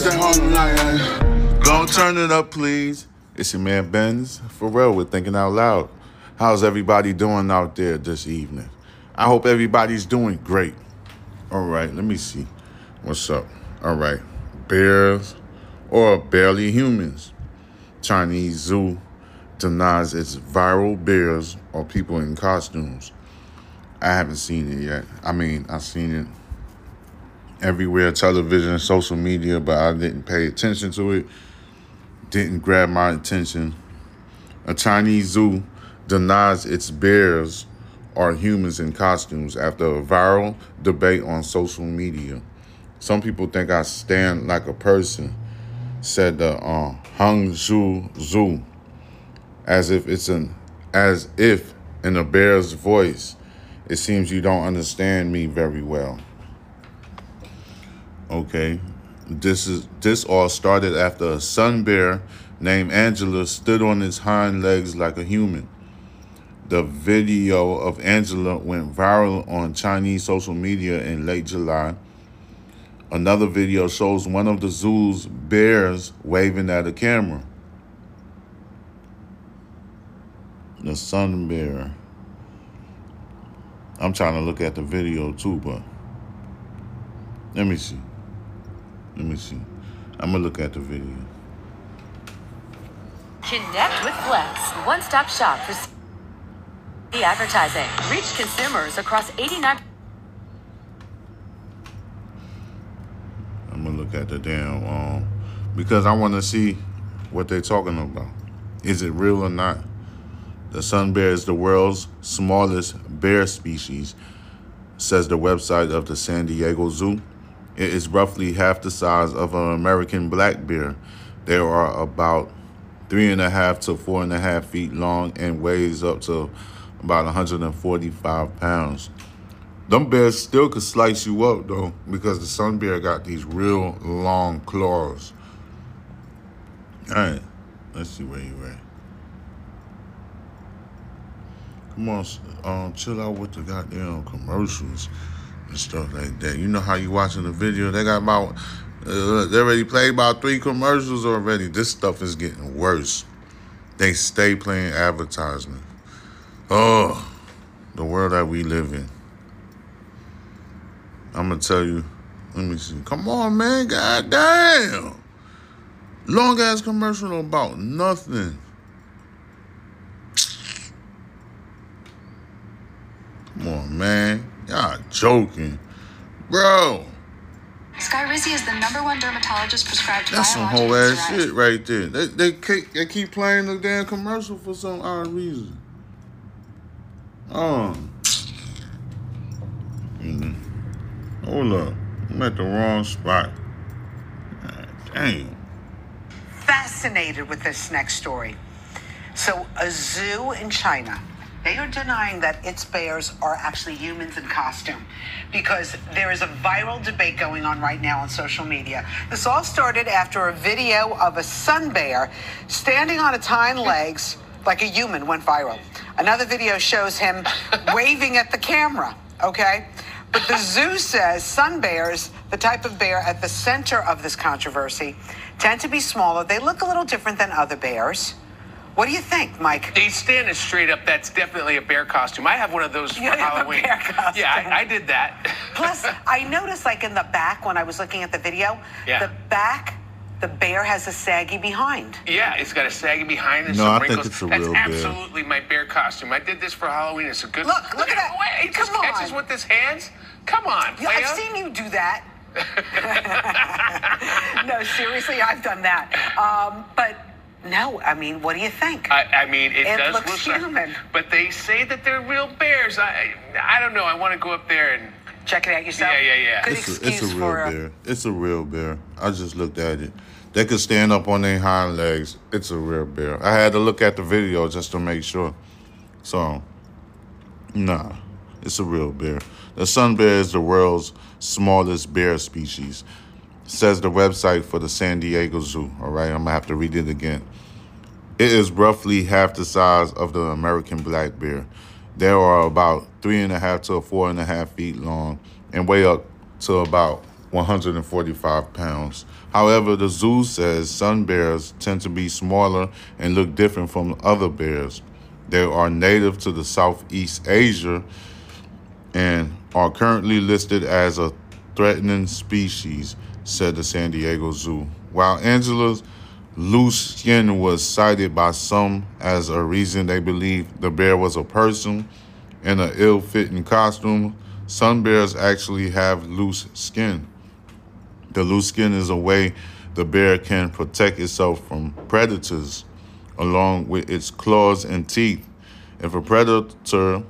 It's that. Don't turn it up, please. It's your man Benz, for real, with Thinking Out Loud. How's everybody doing out there this evening? I hope everybody's doing great. All right, let me see. What's up? All right. Bears or barely humans. Chinese zoo denies its viral bears or people in costumes. I haven't seen it yet. I mean, I've seen it everywhere television, social media, but I didn't pay attention to it. Didn't grab my attention. A Chinese zoo denies its bears are humans in costumes after a viral debate on social media. Some people think I stand like a person, said the uh, Hangzhou Zoo, as if it's an as if in a bear's voice. It seems you don't understand me very well. Okay, this is this all started after a sun bear named Angela stood on its hind legs like a human. The video of Angela went viral on Chinese social media in late July. Another video shows one of the zoo's bears waving at a camera. The sun bear. I'm trying to look at the video too, but let me see. Let me see. I'm gonna look at the video. Connect with Flex, one stop shop for the advertising. Reach consumers across 89. I'm gonna look at the damn um because I want to see what they're talking about. Is it real or not? The sun bear is the world's smallest bear species, says the website of the San Diego Zoo. It is roughly half the size of an American black bear. They are about three and a half to four and a half feet long and weighs up to about 145 pounds. Them bears still could slice you up though, because the sun bear got these real long claws. All right, let's see where you at. Come on, um, chill out with the goddamn commercials and stuff like that. You know how you watching the video? They got about uh, they already played about three commercials already. This stuff is getting worse. They stay playing advertisement. Oh, the world that we live in. I'm gonna tell you. Let me see. Come on, man. God damn. Long ass commercial about nothing. Come on, man. Y'all joking. Bro. Skyrizi is the number one dermatologist prescribed That's some whole ass psoriasis. shit right there. They, they, keep, they keep playing the damn commercial for some odd reason. Um. Mm. Hold up. I'm at the wrong spot. God damn. fascinated with this next story. So, a zoo in China, they are denying that its bears are actually humans in costume because there is a viral debate going on right now on social media. This all started after a video of a sun bear standing on its hind legs like a human went viral. Another video shows him waving at the camera, okay? But the zoo says sun bears, the type of bear at the center of this controversy, tend to be smaller. They look a little different than other bears. What do you think, Mike? He's standing straight up. That's definitely a bear costume. I have one of those for You have a Halloween. bear costume. Yeah, I, I did that. Plus, I noticed like in the back when I was looking at the video, Yeah. the back, the bear has a saggy behind. yeah, it's got a saggy behind and No, some I think wrinkles. it's a That's real bear. absolutely my bear costume. I did this for Halloween. It's a good Look, look at that. Wait, he just Come catches with his hands. Come on, Yeah, I've seen you do that. no, seriously, I've done that. Um, but no, I mean, what do you think? I, I mean, it, It does looks look like- human. but they say that they're real bears. I, I don't know. I want to go up there and Check it out yourself. Yeah, yeah, yeah. Good It's a, it's a real for bear. It's a real bear. I just looked at it. They could stand up on their hind legs. It's a real bear. I had to look at the video just to make sure. So, nah, it's a real bear. The sun bear is the world's smallest bear species, says the website for the San Diego Zoo. All right, I'm gonna have to read it again. It is roughly half the size of the American black bear. They are about three and a half to four and a half feet long and weigh up to about 145 pounds. However, the zoo says sun bears tend to be smaller and look different from other bears. They are native to the Southeast Asia and are currently listed as a threatening species, said the San Diego Zoo. While Angela's loose skin was cited by some as a reason they believed the bear was a person in an ill fitting costume, sun bears actually have loose skin. The loose skin is a way the bear can protect itself from predators, along with its claws and teeth. If a predator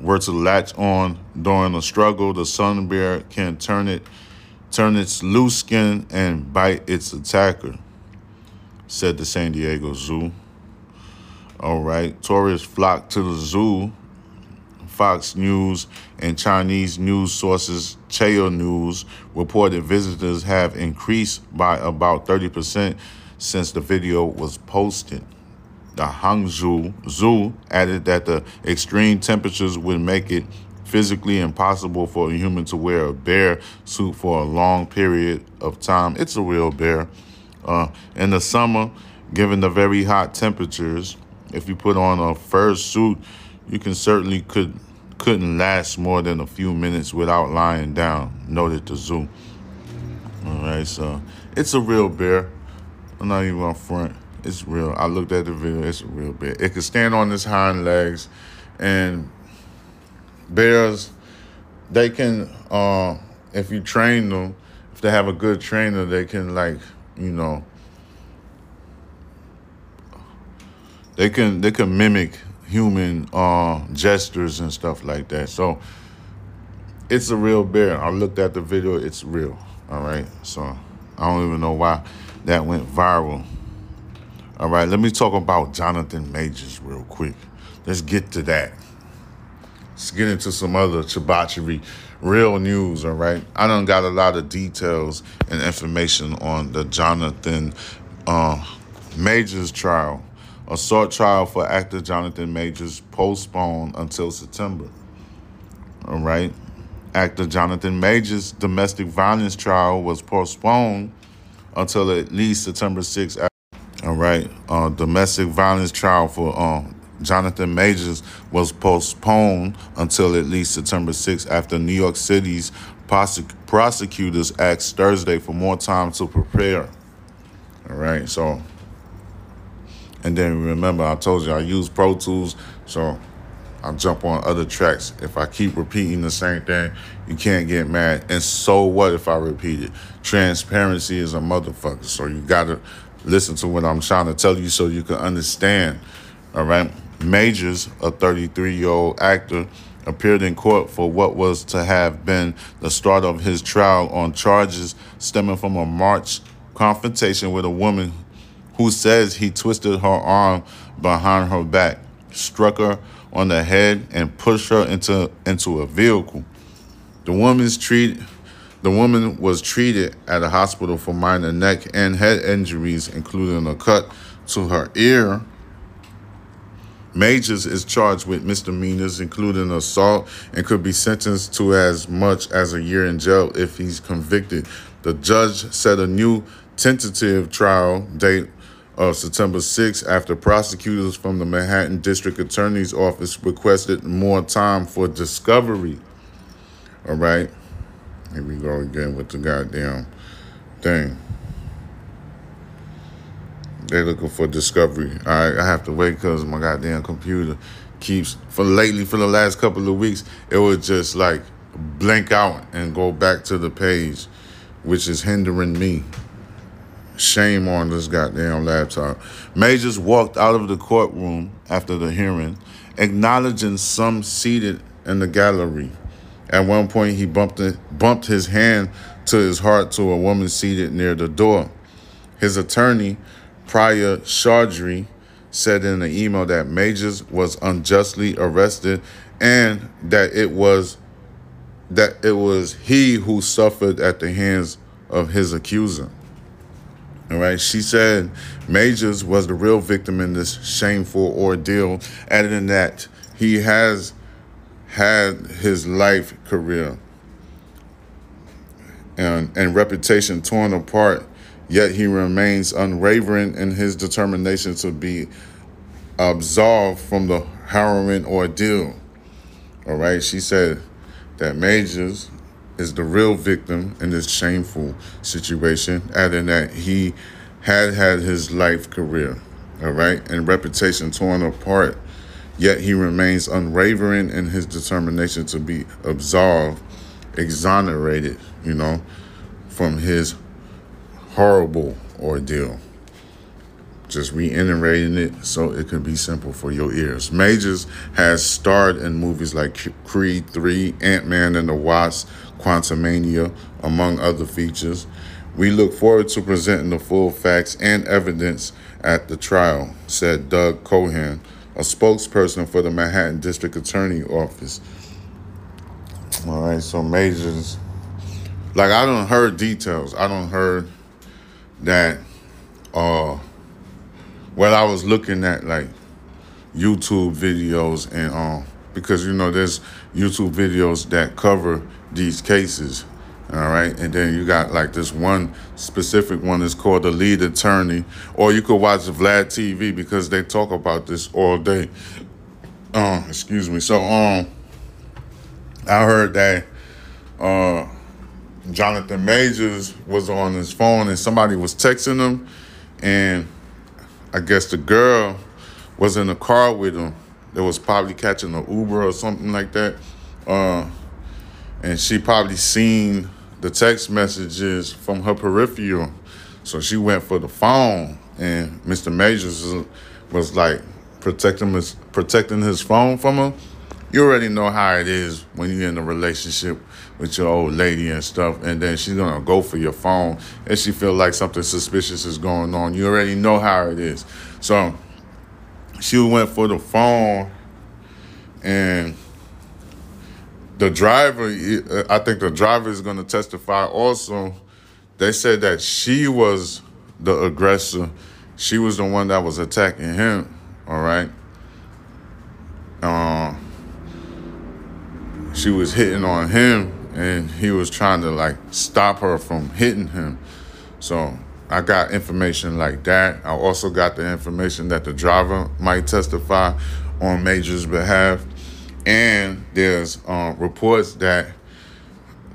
were to latch on during a struggle, the sun bear can turn it turn its loose skin and bite its attacker, said the San Diego Zoo. All right, tourists flock to the zoo Fox News and Chinese news sources Chayo News reported visitors have increased by about 30% since the video was posted. The Hangzhou Zoo added that the extreme temperatures would make it physically impossible for a human to wear a bear suit for a long period of time. It's a real bear. Uh, in the summer, given the very hot temperatures, if you put on a fur suit, you can certainly could couldn't last more than a few minutes without lying down, noted the zoo. All right, so it's a real bear. I'm not even on front. It's real. I looked at the video. It's a real bear. It can stand on its hind legs, and bears, they can, uh, if you train them, if they have a good trainer, they can like, you know, they can they can mimic human uh, gestures and stuff like that. So it's a real bear. I looked at the video, it's real. All right. So I don't even know why that went viral. All right, let me talk about Jonathan Majors real quick. Let's get to that. Let's get into some other chibachiri, real news, all right? I don't got a lot of details and information on the Jonathan uh, Majors trial. Assault trial for actor Jonathan Majors postponed until September. All right. Actor Jonathan Majors' domestic violence trial was postponed until at least September 6th. All right. Uh, domestic violence trial for um, Jonathan Majors was postponed until at least September 6th after New York City's prosec- prosecutors asked Thursday for more time to prepare. All right. So and then remember, I told you I use Pro Tools, so I jump on other tracks. If I keep repeating the same thing, you can't get mad. And so what if I repeat it? Transparency is a motherfucker. So you gotta listen to what I'm trying to tell you so you can understand. All right. Majors, a 33 year old actor, appeared in court for what was to have been the start of his trial on charges stemming from a March confrontation with a woman who says he twisted her arm behind her back, struck her on the head, and pushed her into, into a vehicle. The woman's treat, the woman was treated at a hospital for minor neck and head injuries, including a cut to her ear. Majors is charged with misdemeanors, including assault, and could be sentenced to as much as a year in jail if he's convicted. The judge set a new tentative trial date of September 6 after prosecutors from the Manhattan District Attorney's Office requested more time for discovery. All right. Here we go again with the goddamn thing. They're looking for discovery. All right, I have to wait because my goddamn computer keeps, for lately, for the last couple of weeks, it would just like blink out and go back to the page, which is hindering me. Shame on this goddamn laptop. Majors walked out of the courtroom after the hearing, acknowledging some seated in the gallery. At one point, he bumped, it, bumped his hand to his heart to a woman seated near the door. His attorney, Priya Chaudhry, said in an email that Majors was unjustly arrested and that it was that it was he who suffered at the hands of his accuser. All right. She said Majors was the real victim in this shameful ordeal, adding that he has had his life career. and, and reputation torn apart, yet he remains unwavering in his determination to be absolved from the harrowing ordeal. All right, she said that Majors is the real victim in this shameful situation, adding that he had had his life career, all right, and reputation torn apart, yet he remains unwavering in his determination to be absolved, exonerated, you know, from his horrible ordeal. Just reiterating it so it can be simple for your ears. Majors has starred in movies like Creed 3, Ant Man and the Wasp, Quantumania, among other features. We look forward to presenting the full facts and evidence at the trial, said Doug Cohen, a spokesperson for the Manhattan District Attorney Office. All right, so Majors, like I don't heard details. I don't heard that. Uh, well, I was looking at like YouTube videos and um because you know there's YouTube videos that cover these cases. All right, and then you got like this one specific one is called the lead attorney, or you could watch Vlad TV because they talk about this all day. Um, excuse me. So um, I heard that uh, Jonathan Majors was on his phone and somebody was texting him, and I guess the girl was in the car with him. That was probably catching an Uber or something like that. Uh, and she probably seen the text messages from her peripheral. So she went for the phone, and Mr. Majors was, was like protecting his, protecting his phone from her. You already know how it is when you're in a relationship with your old lady and stuff, and then she's gonna go for your phone, and she feel like something suspicious is going on. You already know how it is. So she went for the phone, and the driver, I think the driver is going to testify also. They said that she was the aggressor. She was the one that was attacking him. All right. Um, she was hitting on him, and he was trying to like stop her from hitting him. So I got information like that. I also got the information that the driver might testify on Major's behalf and there's um, reports that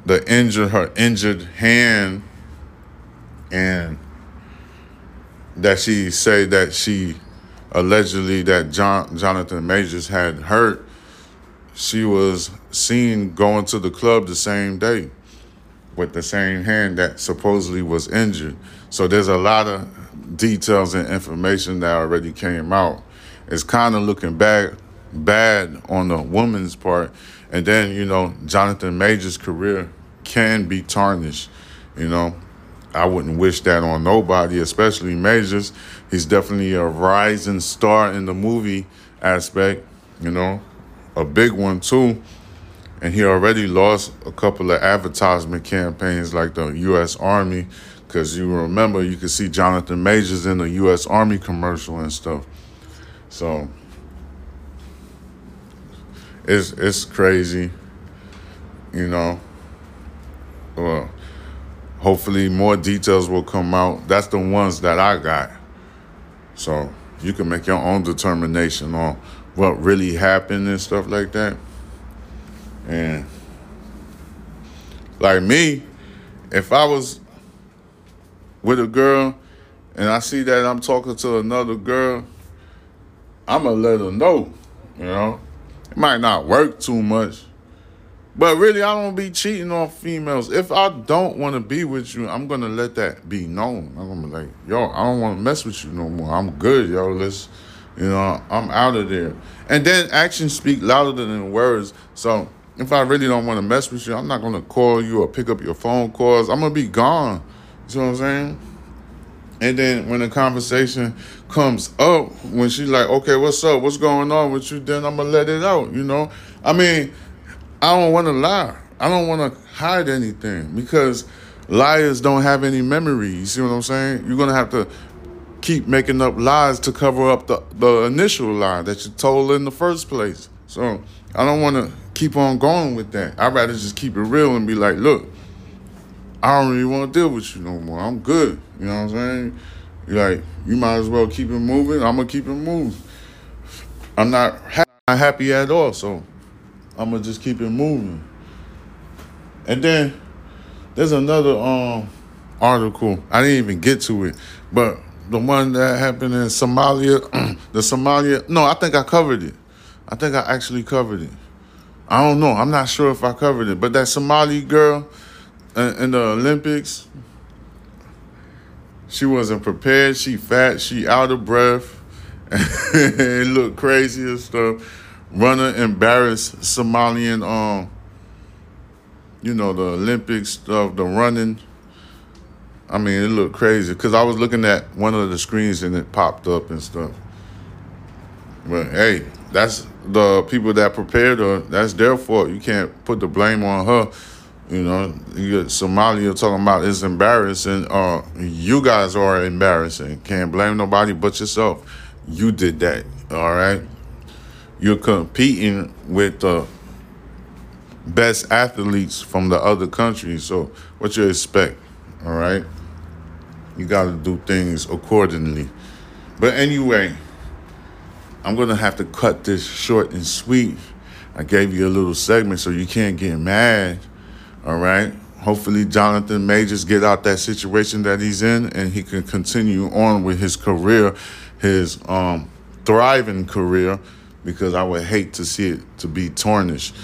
the injured her injured hand and that she say that she allegedly that John Jonathan Majors had hurt she was seen going to the club the same day with the same hand that supposedly was injured so there's a lot of details and information that already came out it's kind of looking back bad on the woman's part. And then, you know, Jonathan Major's career can be tarnished. You know, I wouldn't wish that on nobody, especially Majors. He's definitely a rising star in the movie aspect, you know, a big one too. And he already lost a couple of advertisement campaigns like the U.S. Army, because you remember you could see Jonathan Majors in the U.S. Army commercial and stuff. So it's it's crazy, you know. Well, hopefully more details will come out. That's the ones that I got. So you can make your own determination on what really happened and stuff like that. And like me, if I was with a girl and I see that I'm talking to another girl, I'm gonna let her know, you know. It might not work too much. But really, I don't be cheating on females. If I don't want to be with you, I'm gonna let that be known. I'm gonna be like, yo, I don't want to mess with you no more. I'm good, yo. Let's, you know, I'm out of there. And then actions speak louder than words. So if I really don't want to mess with you, I'm not gonna call you or pick up your phone calls. I'm gonna be gone. You know what I'm saying? And then when the conversation comes up, when she's like, okay, what's up? What's going on with you? Then I'm going to let it out, you know? I mean, I don't want to lie. I don't want to hide anything because liars don't have any memory. You see what I'm saying? You're going to have to keep making up lies to cover up the, the initial lie that you told in the first place. So I don't want to keep on going with that. I'd rather just keep it real and be like, look, I don't really want to deal with you no more. I'm good. You know what I'm saying? Like, you might as well keep it moving. I'm gonna keep it moving. I'm not, ha- not happy at all, so I'm gonna just keep it moving. And then there's another um article. I didn't even get to it, but the one that happened in Somalia, the Somalia. No, I think I covered it. I think I actually covered it. I don't know. I'm not sure if I covered it, but that Somali girl in, in the Olympics, she wasn't prepared. She fat. She out of breath. it looked crazy and stuff. Runner embarrassed Somalian um you know, the Olympics stuff, the running. I mean, it looked crazy because I was looking at one of the screens and it popped up and stuff. But hey, that's the people that prepared her. That's their fault. You can't put the blame on her. You know, you get Somalia talking about it's embarrassing. Uh, you guys are embarrassing. Can't blame nobody but yourself. You did that. All right. You're competing with the best athletes from the other countries. So what you expect, all right? You got to do things accordingly. But anyway, I'm gonna have to cut this short and sweet. I gave you a little segment so you can't get mad. All right. Hopefully, Jonathan Majors get out that situation that he's in, and he can continue on with his career, his um, thriving career, because I would hate to see it to be tarnished.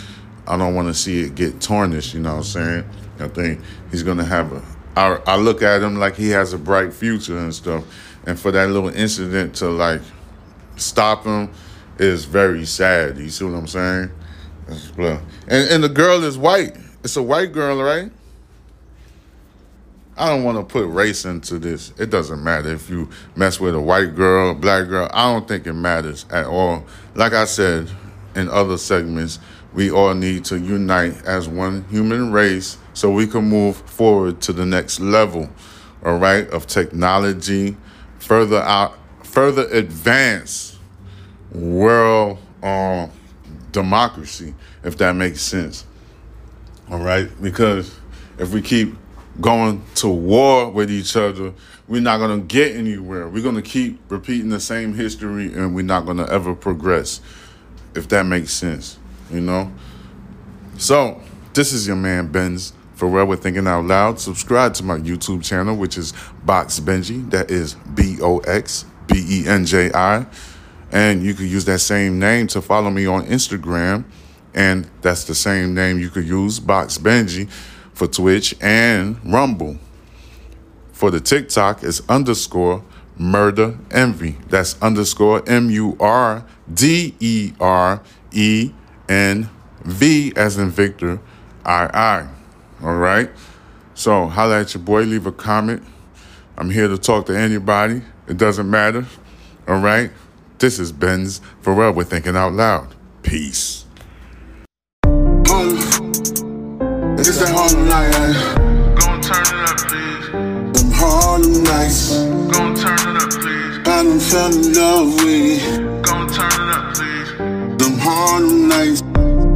I don't want to see it get tarnished. You know what I'm saying? I think he's gonna have a. I, I look at him like he has a bright future and stuff, and for that little incident to like stop him is very sad. You see what I'm saying? And and the girl is white. It's a white girl, right? I don't want to put race into this. It doesn't matter if you mess with a white girl, a black girl. I don't think it matters at all. Like I said in other segments, we all need to unite as one human race so we can move forward to the next level, all right, of technology, further out, further advance world um, democracy, if that makes sense. All right, because if we keep going to war with each other, we're not going to get anywhere. We're going to keep repeating the same history and we're not going to ever progress, if that makes sense, you know? So, this is your man Benz for Well We're Thinking Out Loud. Subscribe to my YouTube channel, which is Box Benji. That is B O X B E N J I. And you could use that same name to follow me on Instagram. And that's the same name you could use, Box Benji for Twitch and Rumble. For the TikTok it's underscore murder envy. That's underscore M U R D E R E N V as in Victor I I. All right. So holla at your boy, leave a comment. I'm here to talk to anybody. It doesn't matter. All right. This is Benz Farel. We're thinking out loud. Peace. It's that Harlem night, eh? Gon' turn it up, please. Them Harlem nights. Gon' turn it up, please. I done fell in love with it. Gon' turn it up, please. Them Harlem nights.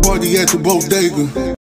Party at the bodega.